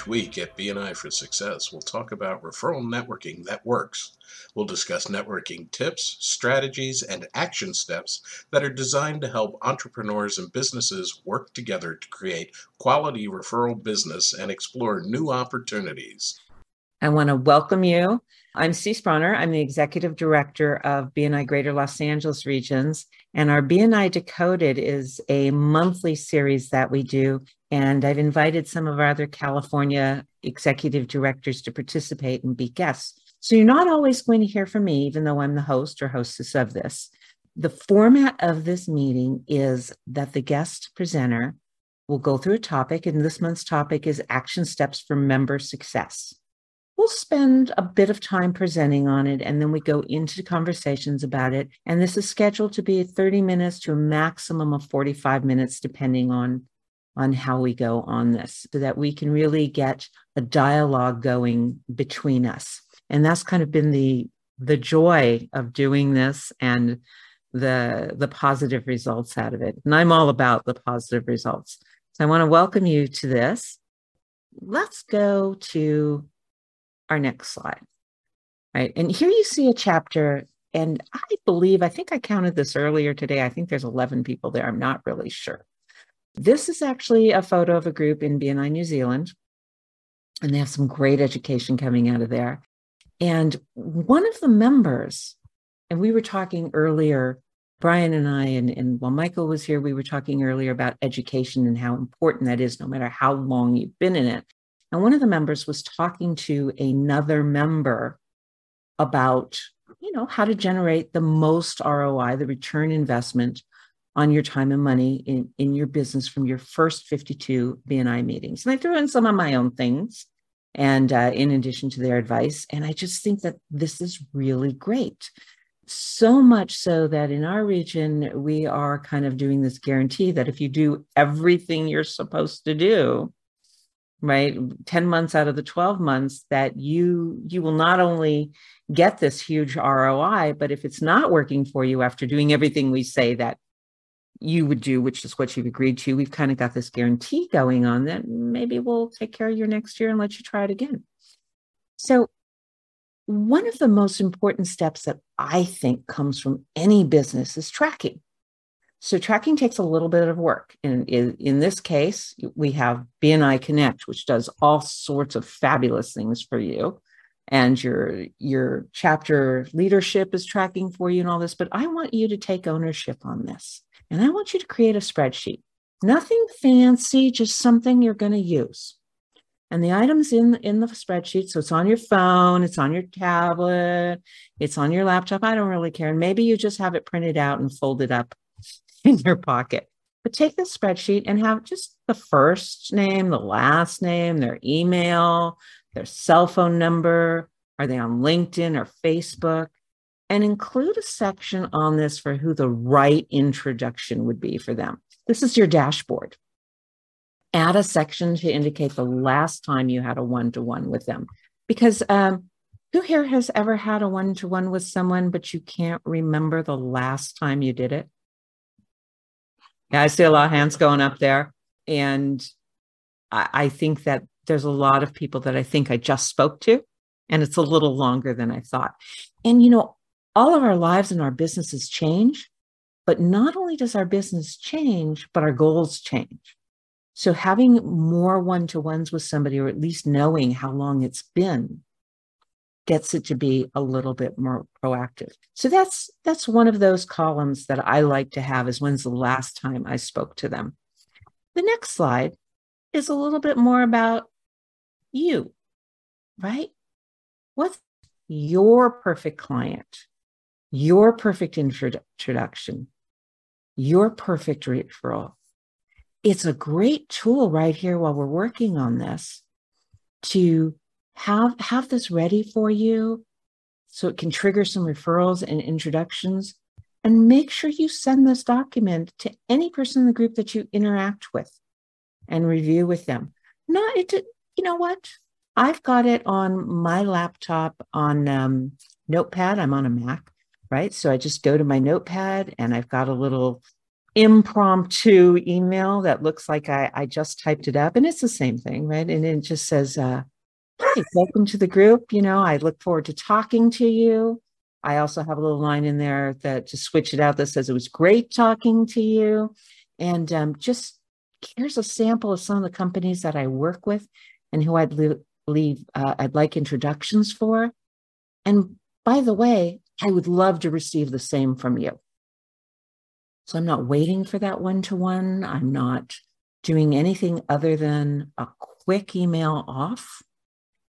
Each week at BNI for Success, we'll talk about referral networking that works. We'll discuss networking tips, strategies, and action steps that are designed to help entrepreneurs and businesses work together to create quality referral business and explore new opportunities. I want to welcome you. I'm Cece Bronner. I'm the executive director of BNI Greater Los Angeles Regions. And our BNI Decoded is a monthly series that we do and I've invited some of our other California executive directors to participate and be guests. So you're not always going to hear from me, even though I'm the host or hostess of this. The format of this meeting is that the guest presenter will go through a topic, and this month's topic is action steps for member success. We'll spend a bit of time presenting on it, and then we go into conversations about it. And this is scheduled to be 30 minutes to a maximum of 45 minutes, depending on on how we go on this so that we can really get a dialogue going between us. And that's kind of been the the joy of doing this and the the positive results out of it. And I'm all about the positive results. So I want to welcome you to this. Let's go to our next slide. Right. And here you see a chapter and I believe I think I counted this earlier today. I think there's 11 people there. I'm not really sure. This is actually a photo of a group in BNI New Zealand, and they have some great education coming out of there. And one of the members, and we were talking earlier, Brian and I, and, and while Michael was here, we were talking earlier about education and how important that is, no matter how long you've been in it. And one of the members was talking to another member about, you know, how to generate the most ROI, the return investment on your time and money in, in your business from your first 52 BNI meetings. And I threw in some of my own things and uh, in addition to their advice. And I just think that this is really great. So much so that in our region, we are kind of doing this guarantee that if you do everything you're supposed to do, right 10 months out of the 12 months that you you will not only get this huge ROI but if it's not working for you after doing everything we say that you would do, which is what you've agreed to. We've kind of got this guarantee going on that maybe we'll take care of you next year and let you try it again. So, one of the most important steps that I think comes from any business is tracking. So, tracking takes a little bit of work. And in, in this case, we have BNI Connect, which does all sorts of fabulous things for you. And your, your chapter leadership is tracking for you and all this. But I want you to take ownership on this. And I want you to create a spreadsheet. Nothing fancy, just something you're going to use. And the items in, in the spreadsheet, so it's on your phone, it's on your tablet, it's on your laptop. I don't really care. And maybe you just have it printed out and folded up in your pocket. But take the spreadsheet and have just the first name, the last name, their email, their cell phone number. Are they on LinkedIn or Facebook? And include a section on this for who the right introduction would be for them. This is your dashboard. Add a section to indicate the last time you had a one to one with them. Because um, who here has ever had a one to one with someone, but you can't remember the last time you did it? Yeah, I see a lot of hands going up there. And I, I think that there's a lot of people that I think I just spoke to, and it's a little longer than I thought. And, you know, all of our lives and our businesses change, but not only does our business change, but our goals change. So having more one to ones with somebody, or at least knowing how long it's been, gets it to be a little bit more proactive. So that's that's one of those columns that I like to have is when's the last time I spoke to them. The next slide is a little bit more about you, right? What's your perfect client? Your perfect introduction, your perfect referral. It's a great tool right here while we're working on this to have have this ready for you so it can trigger some referrals and introductions. And make sure you send this document to any person in the group that you interact with and review with them. Not it you know what? I've got it on my laptop on um, notepad. I'm on a mac right? So I just go to my notepad and I've got a little impromptu email that looks like I, I just typed it up and it's the same thing, right? And it just says, uh, Hi, welcome to the group. You know, I look forward to talking to you. I also have a little line in there that to switch it out that says it was great talking to you. And um, just here's a sample of some of the companies that I work with and who I'd leave, uh, I'd like introductions for. And by the way, I would love to receive the same from you. So I'm not waiting for that one to one. I'm not doing anything other than a quick email off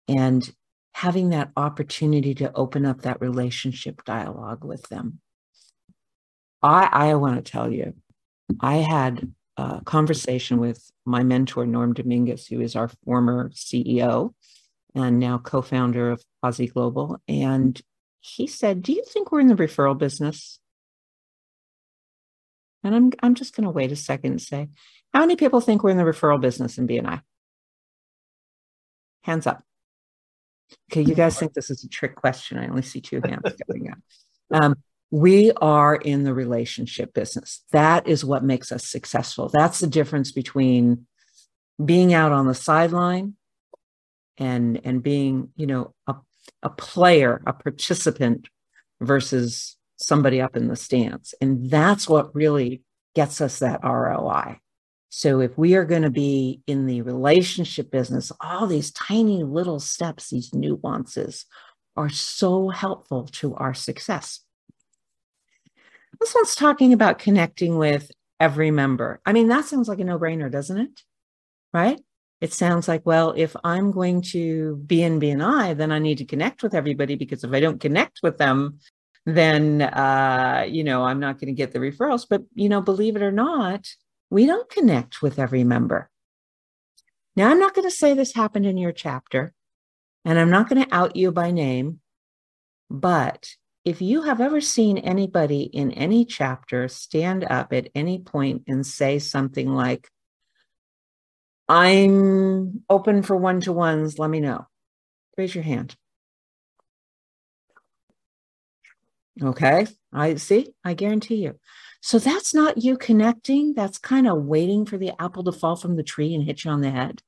and having that opportunity to open up that relationship dialogue with them. I, I want to tell you, I had a conversation with my mentor, Norm Dominguez, who is our former CEO and now co founder of Posi Global. And he said, Do you think we're in the referral business? And I'm, I'm just going to wait a second and say, How many people think we're in the referral business in BNI? Hands up. Okay, you guys think this is a trick question. I only see two hands going up. Um, we are in the relationship business. That is what makes us successful. That's the difference between being out on the sideline and and being, you know, a, a player, a participant versus somebody up in the stands. And that's what really gets us that ROI. So if we are going to be in the relationship business, all these tiny little steps, these nuances are so helpful to our success. This one's talking about connecting with every member. I mean, that sounds like a no brainer, doesn't it? Right? It sounds like, well, if I'm going to be in BNI, then I need to connect with everybody because if I don't connect with them, then, uh, you know, I'm not going to get the referrals. But, you know, believe it or not, we don't connect with every member. Now, I'm not going to say this happened in your chapter, and I'm not going to out you by name, but if you have ever seen anybody in any chapter stand up at any point and say something like, I'm open for one to ones, let me know. Raise your hand. Okay, I see, I guarantee you. So that's not you connecting. That's kind of waiting for the apple to fall from the tree and hit you on the head,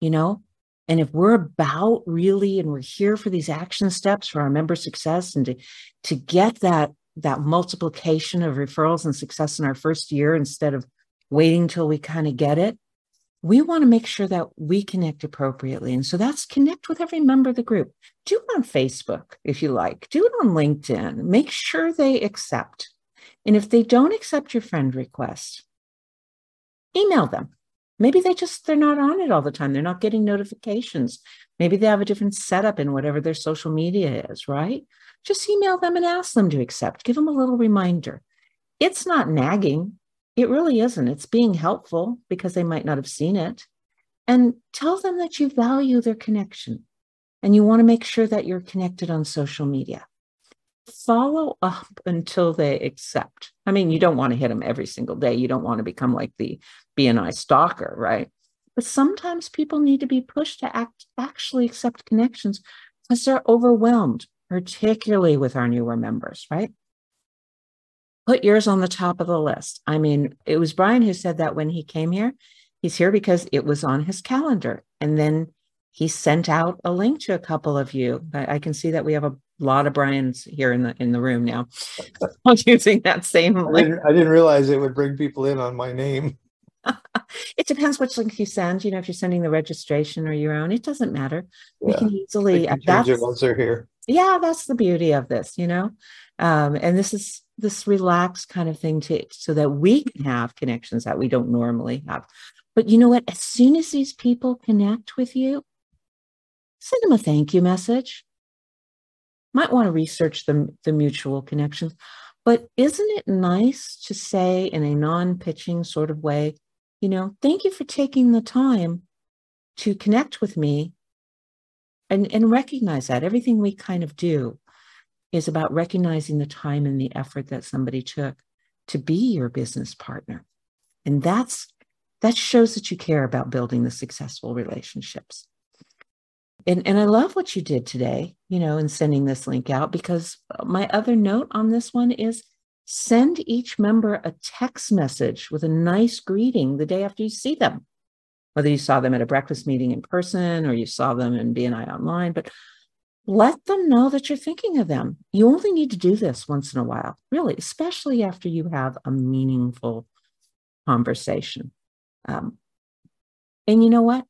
you know? And if we're about really, and we're here for these action steps for our member success and to, to get that, that multiplication of referrals and success in our first year instead of waiting till we kind of get it, we want to make sure that we connect appropriately. And so that's connect with every member of the group. Do it on Facebook if you like, do it on LinkedIn. Make sure they accept. And if they don't accept your friend request, email them. Maybe they just they're not on it all the time. They're not getting notifications. Maybe they have a different setup in whatever their social media is, right? Just email them and ask them to accept. Give them a little reminder. It's not nagging. It really isn't. It's being helpful because they might not have seen it. And tell them that you value their connection and you want to make sure that you're connected on social media follow up until they accept. I mean, you don't want to hit them every single day. You don't want to become like the BNI stalker, right? But sometimes people need to be pushed to act actually accept connections because they're overwhelmed, particularly with our newer members, right? Put yours on the top of the list. I mean, it was Brian who said that when he came here. He's here because it was on his calendar. And then he sent out a link to a couple of you. I, I can see that we have a lot of Brian's here in the in the room now. I'm using that same I didn't, I didn't realize it would bring people in on my name. it depends which link you send. You know, if you're sending the registration or your own, it doesn't matter. Yeah. We can easily can that's, it once they're here. Yeah, that's the beauty of this, you know. Um, and this is this relaxed kind of thing to so that we can have connections that we don't normally have. But you know what? As soon as these people connect with you, send them a thank you message might want to research the, the mutual connections. But isn't it nice to say in a non pitching sort of way, you know, thank you for taking the time to connect with me and, and recognize that everything we kind of do is about recognizing the time and the effort that somebody took to be your business partner. And that's that shows that you care about building the successful relationships and and I love what you did today, you know, in sending this link out because my other note on this one is Send each member a text message with a nice greeting the day after you see them, whether you saw them at a breakfast meeting in person or you saw them in BNI online, but let them know that you're thinking of them. You only need to do this once in a while, really, especially after you have a meaningful conversation. Um, and you know what?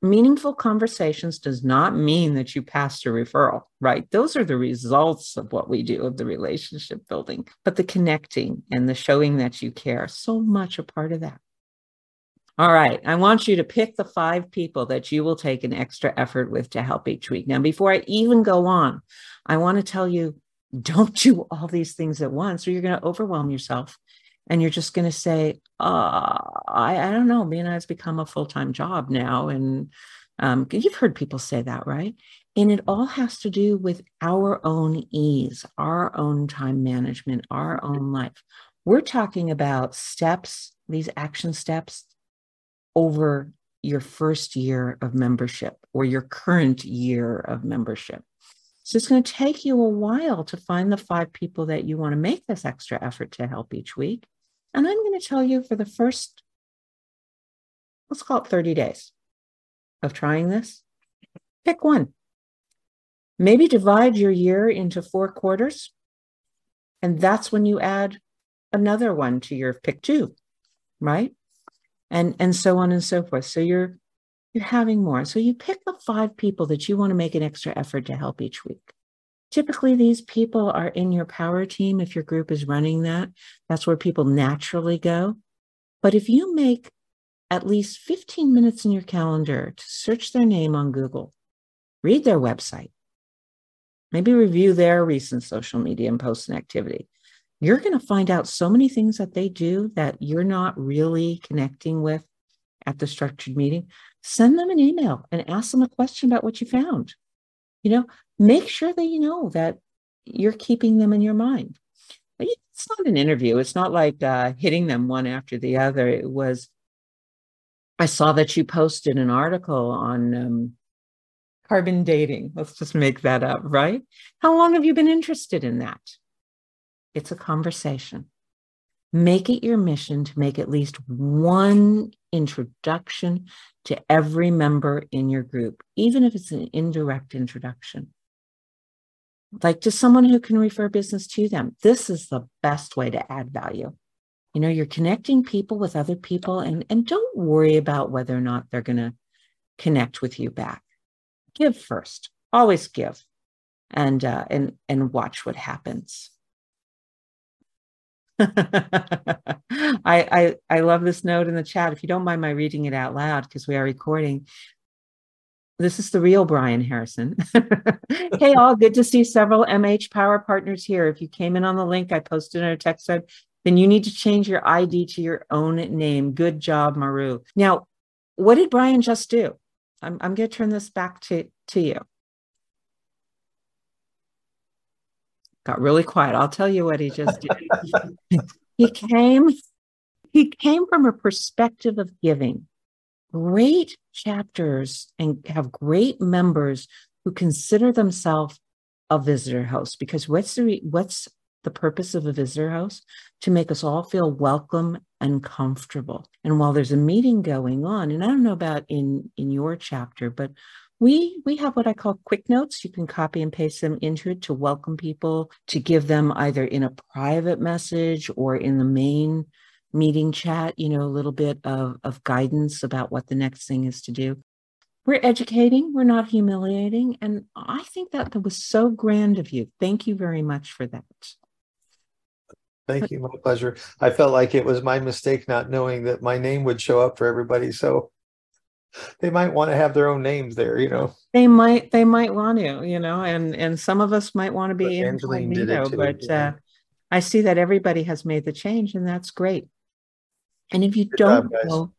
Meaningful conversations does not mean that you passed a referral, right? Those are the results of what we do of the relationship building, but the connecting and the showing that you care, so much a part of that. All right. I want you to pick the five people that you will take an extra effort with to help each week. Now, before I even go on, I want to tell you don't do all these things at once or you're going to overwhelm yourself and you're just going to say, uh, I, I don't know, BNI has become a full time job now. And um, you've heard people say that, right? And it all has to do with our own ease, our own time management, our own life. We're talking about steps, these action steps over your first year of membership or your current year of membership. So it's going to take you a while to find the five people that you want to make this extra effort to help each week. And I'm going to tell you for the first, let's call it 30 days of trying this, pick one. Maybe divide your year into four quarters. And that's when you add another one to your pick two, right? And, and so on and so forth. So you're you're having more. So you pick the five people that you want to make an extra effort to help each week. Typically, these people are in your power team. If your group is running that, that's where people naturally go. But if you make at least 15 minutes in your calendar to search their name on Google, read their website, maybe review their recent social media and posts and activity, you're going to find out so many things that they do that you're not really connecting with at the structured meeting. Send them an email and ask them a question about what you found. You know, make sure that you know that you're keeping them in your mind. It's not an interview. It's not like uh, hitting them one after the other. It was, I saw that you posted an article on um, carbon dating. Let's just make that up, right? How long have you been interested in that? It's a conversation. Make it your mission to make at least one introduction to every member in your group, even if it's an indirect introduction. Like to someone who can refer business to them. This is the best way to add value. You know, you're connecting people with other people and, and don't worry about whether or not they're going to connect with you back. Give first, always give and, uh, and, and watch what happens. I, I I love this note in the chat. If you don't mind my reading it out loud, because we are recording. This is the real Brian Harrison. hey, all good to see several MH Power partners here. If you came in on the link I posted in our text thread, then you need to change your ID to your own name. Good job, Maru. Now, what did Brian just do? I'm, I'm going to turn this back to, to you. Got really quiet. I'll tell you what he just did. he came, he came from a perspective of giving. Great chapters and have great members who consider themselves a visitor host because what's the what's the purpose of a visitor host to make us all feel welcome and comfortable and while there's a meeting going on and i don't know about in in your chapter but we we have what I call quick notes. You can copy and paste them into it to welcome people, to give them either in a private message or in the main meeting chat, you know, a little bit of, of guidance about what the next thing is to do. We're educating, we're not humiliating. And I think that, was so grand of you. Thank you very much for that. Thank you. My pleasure. I felt like it was my mistake not knowing that my name would show up for everybody. So they might want to have their own names there, you know. They might they might want to, you know, and and some of us might want to be incognito, but yeah. uh, I see that everybody has made the change, and that's great. And if you Good don't job, know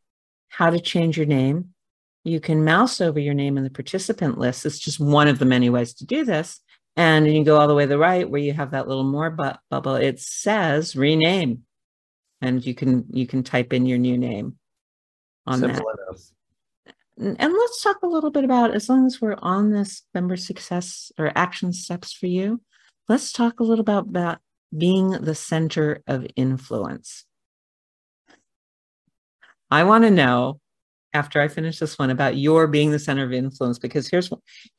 how to change your name, you can mouse over your name in the participant list. It's just one of the many ways to do this. And you go all the way to the right where you have that little more bu- bubble. It says rename, and you can you can type in your new name on Simple that. Enough and let's talk a little bit about as long as we're on this member success or action steps for you let's talk a little about, about being the center of influence. I want to know after I finish this one about your being the center of influence because here's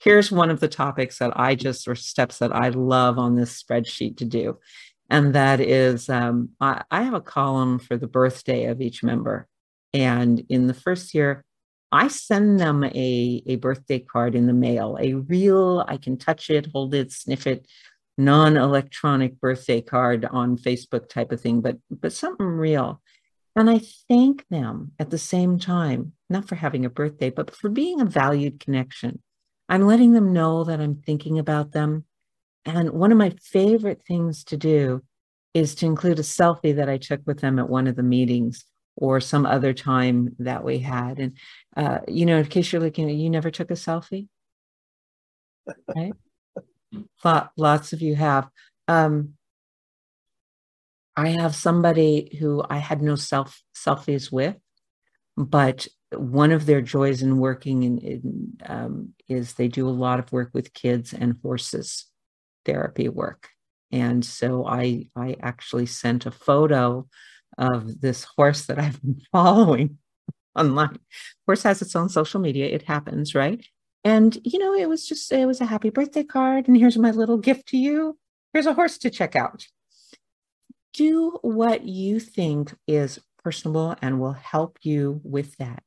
here's one of the topics that I just or steps that I love on this spreadsheet to do, and that is um, I, I have a column for the birthday of each member, and in the first year, I send them a a birthday card in the mail, a real I can touch it, hold it, sniff it, non-electronic birthday card on Facebook type of thing, but but something real. And I thank them at the same time, not for having a birthday, but for being a valued connection. I'm letting them know that I'm thinking about them. And one of my favorite things to do is to include a selfie that I took with them at one of the meetings or some other time that we had. And, uh, you know, in case you're looking you never took a selfie, right? lots of you have. Um, I have somebody who I had no self selfies with, but one of their joys in working in, in um, is they do a lot of work with kids and horses therapy work. And so I I actually sent a photo of this horse that I've been following online. Horse has its own social media. It happens, right? And you know, it was just it was a happy birthday card, and here's my little gift to you. Here's a horse to check out do what you think is personable and will help you with that.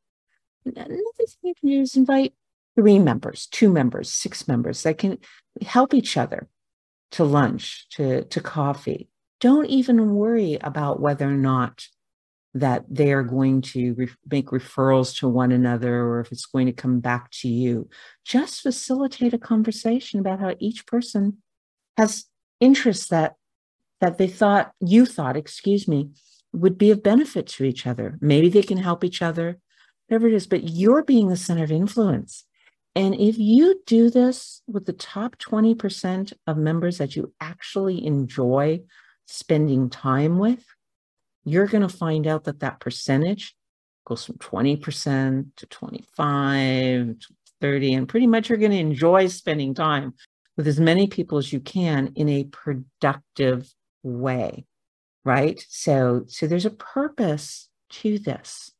Another thing you can do is invite three members, two members, six members that can help each other to lunch, to, to coffee. Don't even worry about whether or not that they are going to re- make referrals to one another or if it's going to come back to you. Just facilitate a conversation about how each person has interests that that they thought, you thought, excuse me, would be of benefit to each other. Maybe they can help each other, whatever it is, but you're being the center of influence. And if you do this with the top 20% of members that you actually enjoy spending time with, you're going to find out that that percentage goes from 20% to 25 to 30 and pretty much you're going to enjoy spending time with as many people as you can in a productive way right? So so there's a purpose to this.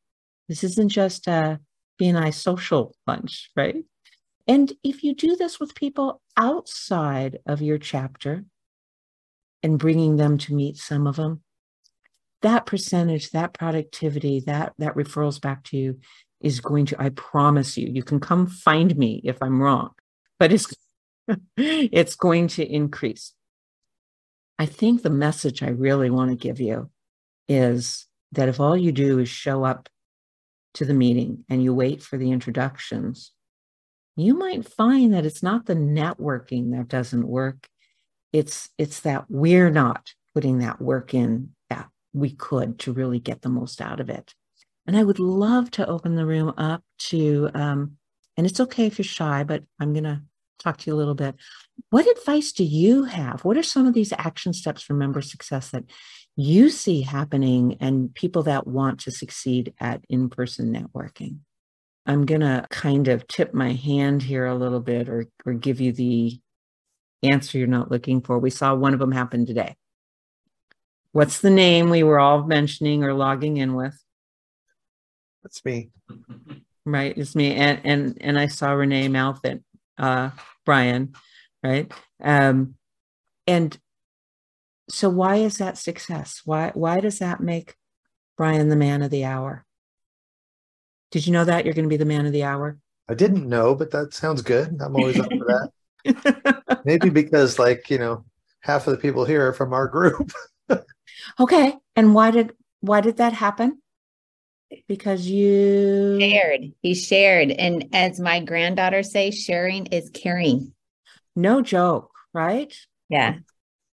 This isn't just uh, a bni social lunch right? And if you do this with people outside of your chapter and bringing them to meet some of them that percentage that productivity that that referrals back to you is going to i promise you you can come find me if i'm wrong but it's it's going to increase I think the message I really want to give you is that if all you do is show up to the meeting and you wait for the introductions, you might find that it's not the networking that doesn't work. It's it's that we're not putting that work in that we could to really get the most out of it. And I would love to open the room up to um, and it's okay if you're shy, but I'm gonna talk to you a little bit. What advice do you have? What are some of these action steps for member success that you see happening and people that want to succeed at in person networking? I'm going to kind of tip my hand here a little bit or, or give you the answer you're not looking for. We saw one of them happen today. What's the name we were all mentioning or logging in with? That's me. Right, it's me. And and and I saw Renee Malfit uh, Brian, right? Um, and so why is that success? Why why does that make Brian the man of the hour? Did you know that you're going to be the man of the hour? I didn't know, but that sounds good. I'm always up for that. Maybe because like, you know, half of the people here are from our group. okay. And why did why did that happen? because you shared. He shared. And as my granddaughter say, sharing is caring. No joke, right? Yeah.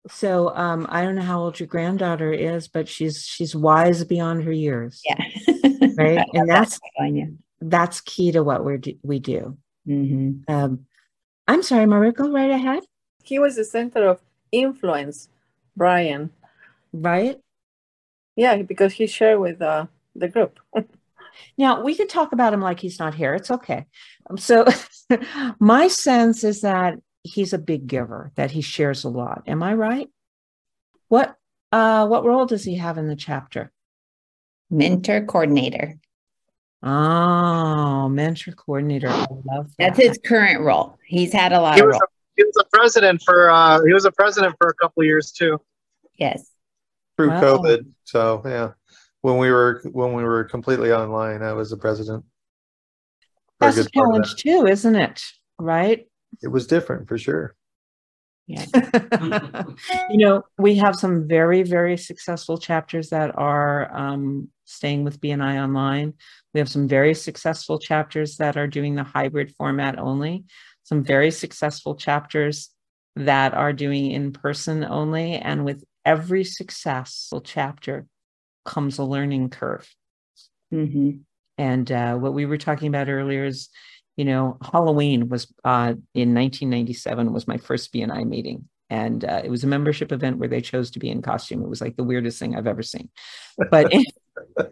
So um, I don't know how old your granddaughter is, but she's she's wise beyond her years. Yeah. right. and that's that's key to what we do, we do. Mm-hmm. Um, I'm sorry, Mariko, right ahead. He was the center of influence, Brian. Right? Yeah, because he shared with uh, the group. now we can talk about him like he's not here. It's okay. Um, so my sense is that he's a big giver, that he shares a lot. Am I right? What uh what role does he have in the chapter? Mentor coordinator. Oh, mentor coordinator. I love that. That's his current role. He's had a lot He of was roles. a, he was a president for uh, he was a president for a couple of years too. Yes. through Wow. COVID. So yeah, when we were when we were completely online, I was the president. That's a good challenge too, isn't it? Right? It was different for sure. Yeah. you know, we have some very, very successful chapters that are um, staying with BNI online. We have some very successful chapters that are doing the hybrid format only. Some very successful chapters that are doing in person only. And with every successful chapter comes a learning curve. hmm And uh, what we were talking about earlier is, you know, Halloween was uh, in 1997 was my first BNI meeting, and uh, it was a membership event where they chose to be in costume. It was like the weirdest thing I've ever seen, but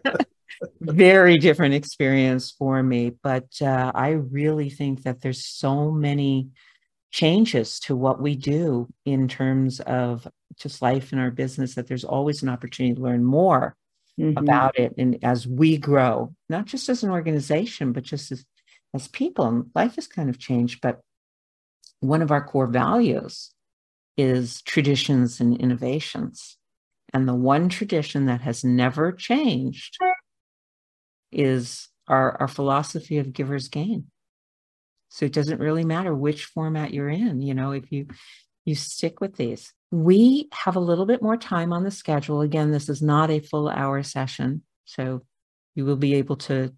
very different experience for me. But uh, I really think that there's so many changes to what we do in terms of just life in our business that there's always an opportunity to learn more Mhm. about it and as we grow not just as an organization but just as as people life has kind of changed but one of our core values is traditions and innovations and the one tradition that has never changed is our our philosophy of givers gain so it doesn't really matter which format you're in you know if you you stick with these. We have a little bit more time on the schedule. Again, this is not a full hour session, so you will be able to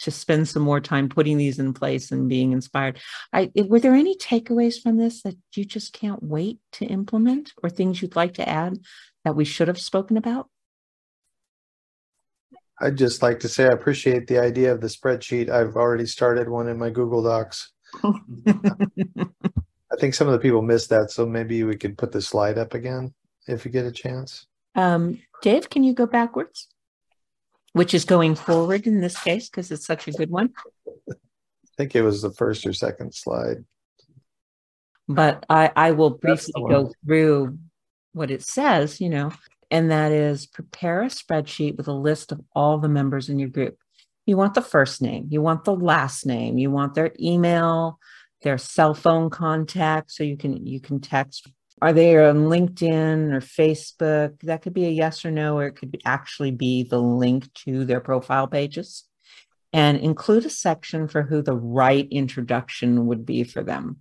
to spend some more time putting these in place and being inspired. I were there any takeaways from this that you just can't wait to implement or things you'd like to add that we should have spoken about? I'd just like to say I appreciate the idea of the spreadsheet. I've already started one in my Google Docs. I think some of the people missed that, so maybe we could put the slide up again if you get a chance. um, Dave, can you go backwards? Which is going forward in this case because it's such a good one. I think it was the first or second slide. but I, I will briefly go through what it says, you know, and that is prepare a spreadsheet with a list of all the members in your group. You want the first name, you want the last name, you want their email, their cell phone contact, so you can you can text. Are they on LinkedIn or Facebook? That could be a yes or no, or it could actually be the link to their profile pages. And include a section for who the right introduction would be for them.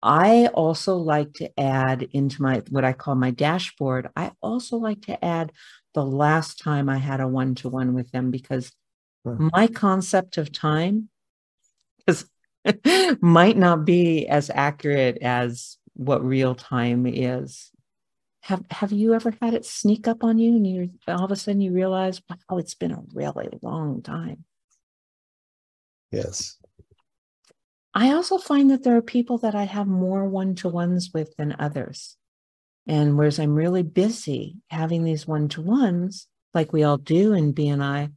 I also like to add into my what I call my dashboard. I also like to add the last time I had a one to one with them because Hmm. my concept of time is might not be as accurate as what real time is. Have Have you ever had it sneak up on you and you all of a sudden you realize, wow, it's been a really long time. Yes. I also find that there are people that I have more one to ones with than others. And whereas I'm really busy having these one to ones, like we all do in BNI,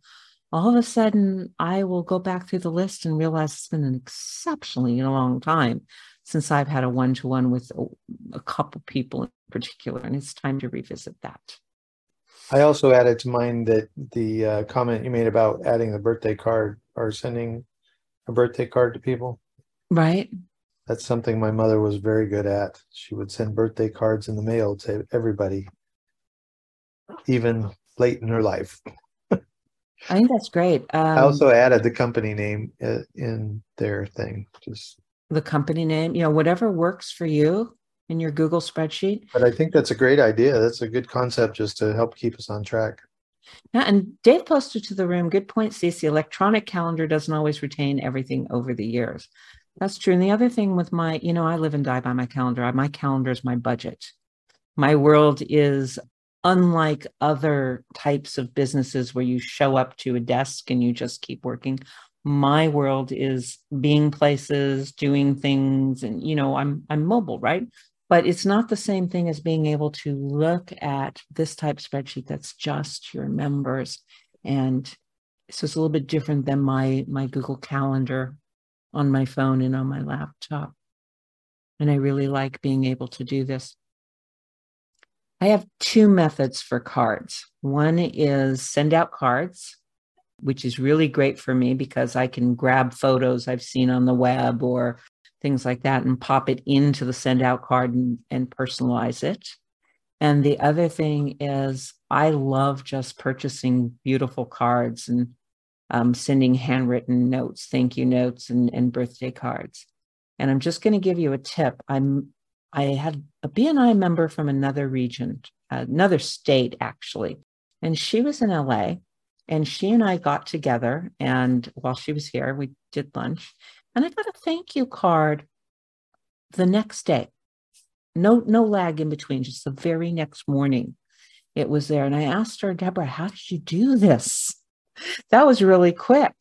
all of a sudden I will go back through the list and realize it's been an exceptionally long time since I've had a one to one with a, a couple people in particular. And it's time to revisit that. I also added to mine that the uh, comment you made about adding the birthday card or sending a birthday card to people. Right. That's something my mother was very good at. She would send birthday cards in the mail to everybody, even late in her life. I think that's great. Um, I also added the company name uh, in their thing, just, the company name, you know, whatever works for you in your Google spreadsheet. but I think that's a great idea. That's a good concept just to help keep us on track. Yeah, and Dave posted to the room. Good point, Cece. Electronic calendar doesn't always retain everything over the years. That's true. And the other thing with my, you know, I live and die by my calendar. My calendar is my budget. My world is unlike other types of businesses where you show up to a desk and you just keep working. My world is being places, doing things, and you know, I'm I'm mobile, right? but it's not the same thing as being able to look at this type spreadsheet that's just your members and so it's a little bit different than my my google calendar on my phone and on my laptop and i really like being able to do this I have two methods for cards. One is send out cards, which is really great for me because I can grab photos I've seen on the web or things like that and pop it into the send out card and, and personalize it. And the other thing is, I love just purchasing beautiful cards and um, sending handwritten notes, thank you notes, and, and birthday cards. And I'm just going to give you a tip. I'm I had a BNI member from another region, another state actually, and she was in LA. And she and I got together, and while she was here, we did lunch, and I got a thank you card the next day. No, no lag in between, just the very next morning it was there. And I asked her, Deborah, how did you do this? That was really quick.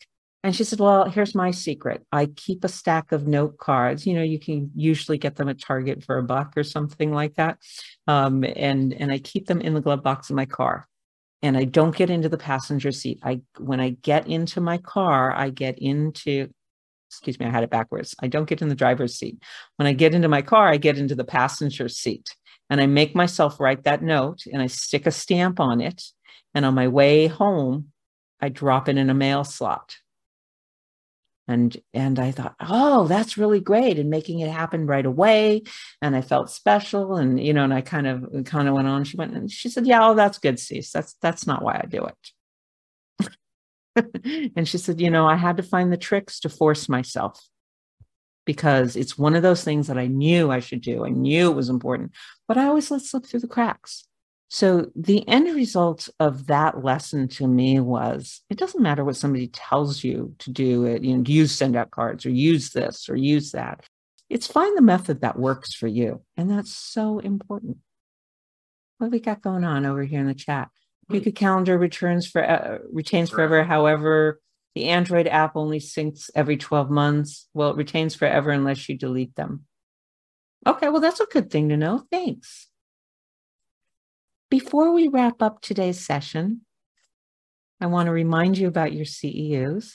And she said, Well, here's my secret. I keep a stack of note cards. You know, you can usually get them at Target for a buck or something like that. Um, and and I keep them in the glove box in my car. And I don't get into the passenger seat. I when I get into my car, I get into excuse me, I had it backwards. I don't get in the driver's seat. When I get into my car, I get into the passenger seat. And I make myself write that note and I stick a stamp on it. And on my way home, I drop it in a mail slot and and i thought oh that's really great and making it happen right away and i felt special and you know and i kind of kind of went on she went and she said yeah oh that's good sis that's that's not why i do it. And she said you know i had to find the tricks to force myself because it's one of those things that i knew i should do i knew it was important but i always let slip through the cracks so the end result of that lesson to me was it doesn't matter what somebody tells you to do it, you know, to use send out cards or use this or use that. It's find the method that works for you. And that's so important. What we got going on over here in the chat? Google Calendar returns for uh, retains forever. However, the Android app only syncs every 12 months. Well, it retains forever unless you delete them. Okay, well, that's a good thing to know. Thanks. Before we wrap up today's session, I want to remind you about your CEUs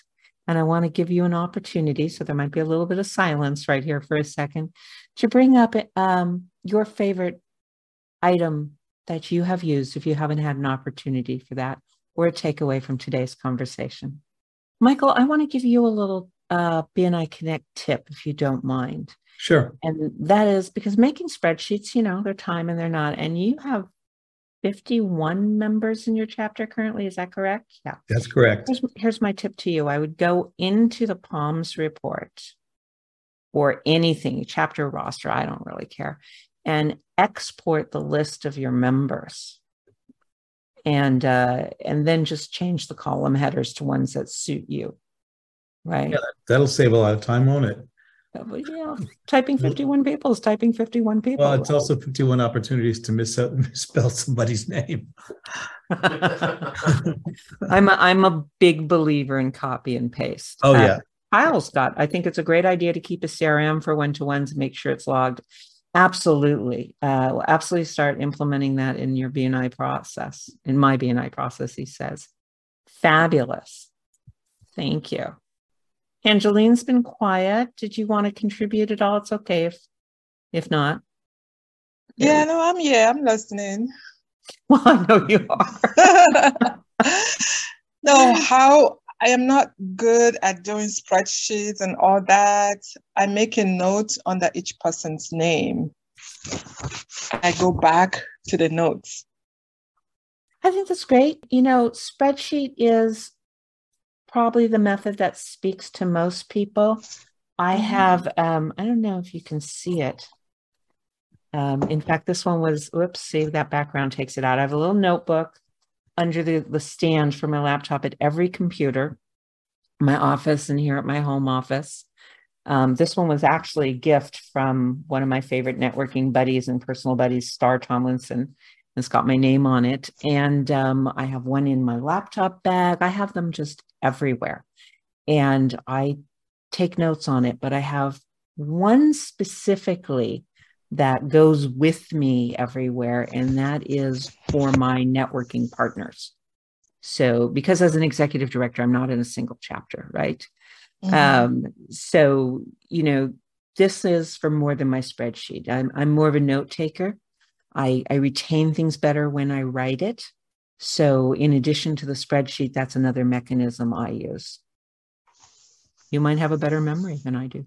and I want to give you an opportunity. So there might be a little bit of silence right here for a second to bring up um, your favorite item that you have used if you haven't had an opportunity for that or a takeaway from today's conversation. Michael, I want to give you a little uh, BNI Connect tip if you don't mind. Sure. And that is because making spreadsheets, you know, they're time and they're not. And you have 51 members in your chapter currently. Is that correct? Yeah. That's correct. Here's, here's my tip to you I would go into the PALMS report or anything, chapter roster, I don't really care, and export the list of your members. And uh, and then just change the column headers to ones that suit you. Right. Yeah, that'll save a lot of time, won't it? Yeah, typing 51 people is typing 51 people. Well, it's also 51 opportunities to miss misspell somebody's name. I'm a, I'm a big believer in copy and paste. Oh, uh, yeah. Kyle's got, I think it's a great idea to keep a CRM for one to ones, and make sure it's logged. Absolutely. Uh, absolutely start implementing that in your BNI process, in my BNI process, he says. Fabulous. Thank you. Angeline's been quiet. Did you want to contribute at all? It's okay if if not. Yeah, no, I'm yeah, I'm listening. Well, I know you are. no, how I am not good at doing spreadsheets and all that. I make a note under each person's name. I go back to the notes. I think that's great. You know, spreadsheet is probably the method that speaks to most people. I mm-hmm. have, um, I don't know if you can see it. Um, in fact, this one was, whoops, see that background takes it out. I have a little notebook under the, the stand for my laptop at every computer, my office and here at my home office. Um, this one was actually a gift from one of my favorite networking buddies and personal buddies, Star Tomlinson. It's got my name on it. And um, I have one in my laptop bag. I have them just everywhere. And I take notes on it, but I have one specifically that goes with me everywhere, and that is for my networking partners. So, because as an executive director, I'm not in a single chapter, right? Mm-hmm. Um, so, you know, this is for more than my spreadsheet. I'm, I'm more of a note taker. I, I retain things better when I write it. So, in addition to the spreadsheet, that's another mechanism I use. You might have a better memory than I do.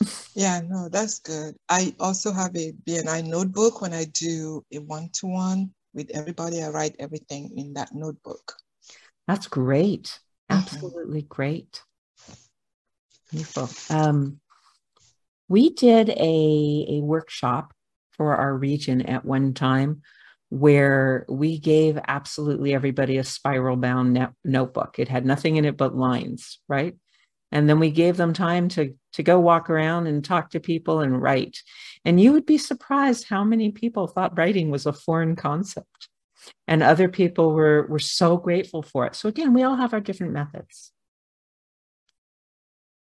Yeah, no, that's good. I also have a BNI notebook when I do a one to one with everybody. I write everything in that notebook. That's great. Mhm. Absolutely great. Wonderful. Um, we did a, a workshop for our region at one time where we gave absolutely everybody a spiral bound net- notebook. It had nothing in it but lines, right? And then we gave them time to, to go walk around and talk to people and write. And you would be surprised how many people thought writing was a foreign concept. And other people were, were so grateful for it. So, again, we all have our different methods.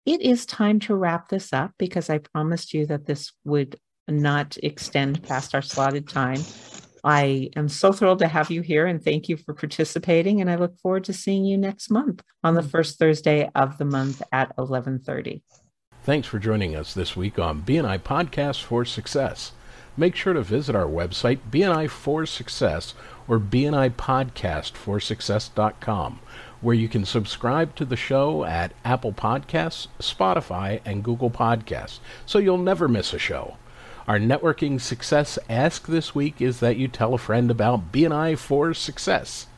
It is time to wrap this up because I promised you that this would not extend past our slotted time. I am so thrilled to have you here and thank you for participating. And I look forward to seeing you next month on the first Thursday of the month at 1130. Thanks for joining us this week on BNI Podcast for Success. Make sure to visit our website, BNI for Success, or BNIPodcastForSuccess.com, where you can subscribe to the show at Apple Podcasts, Spotify, and Google Podcasts, so you'll never miss a show. Our networking success ask this week is that you tell a friend about BNI for Success.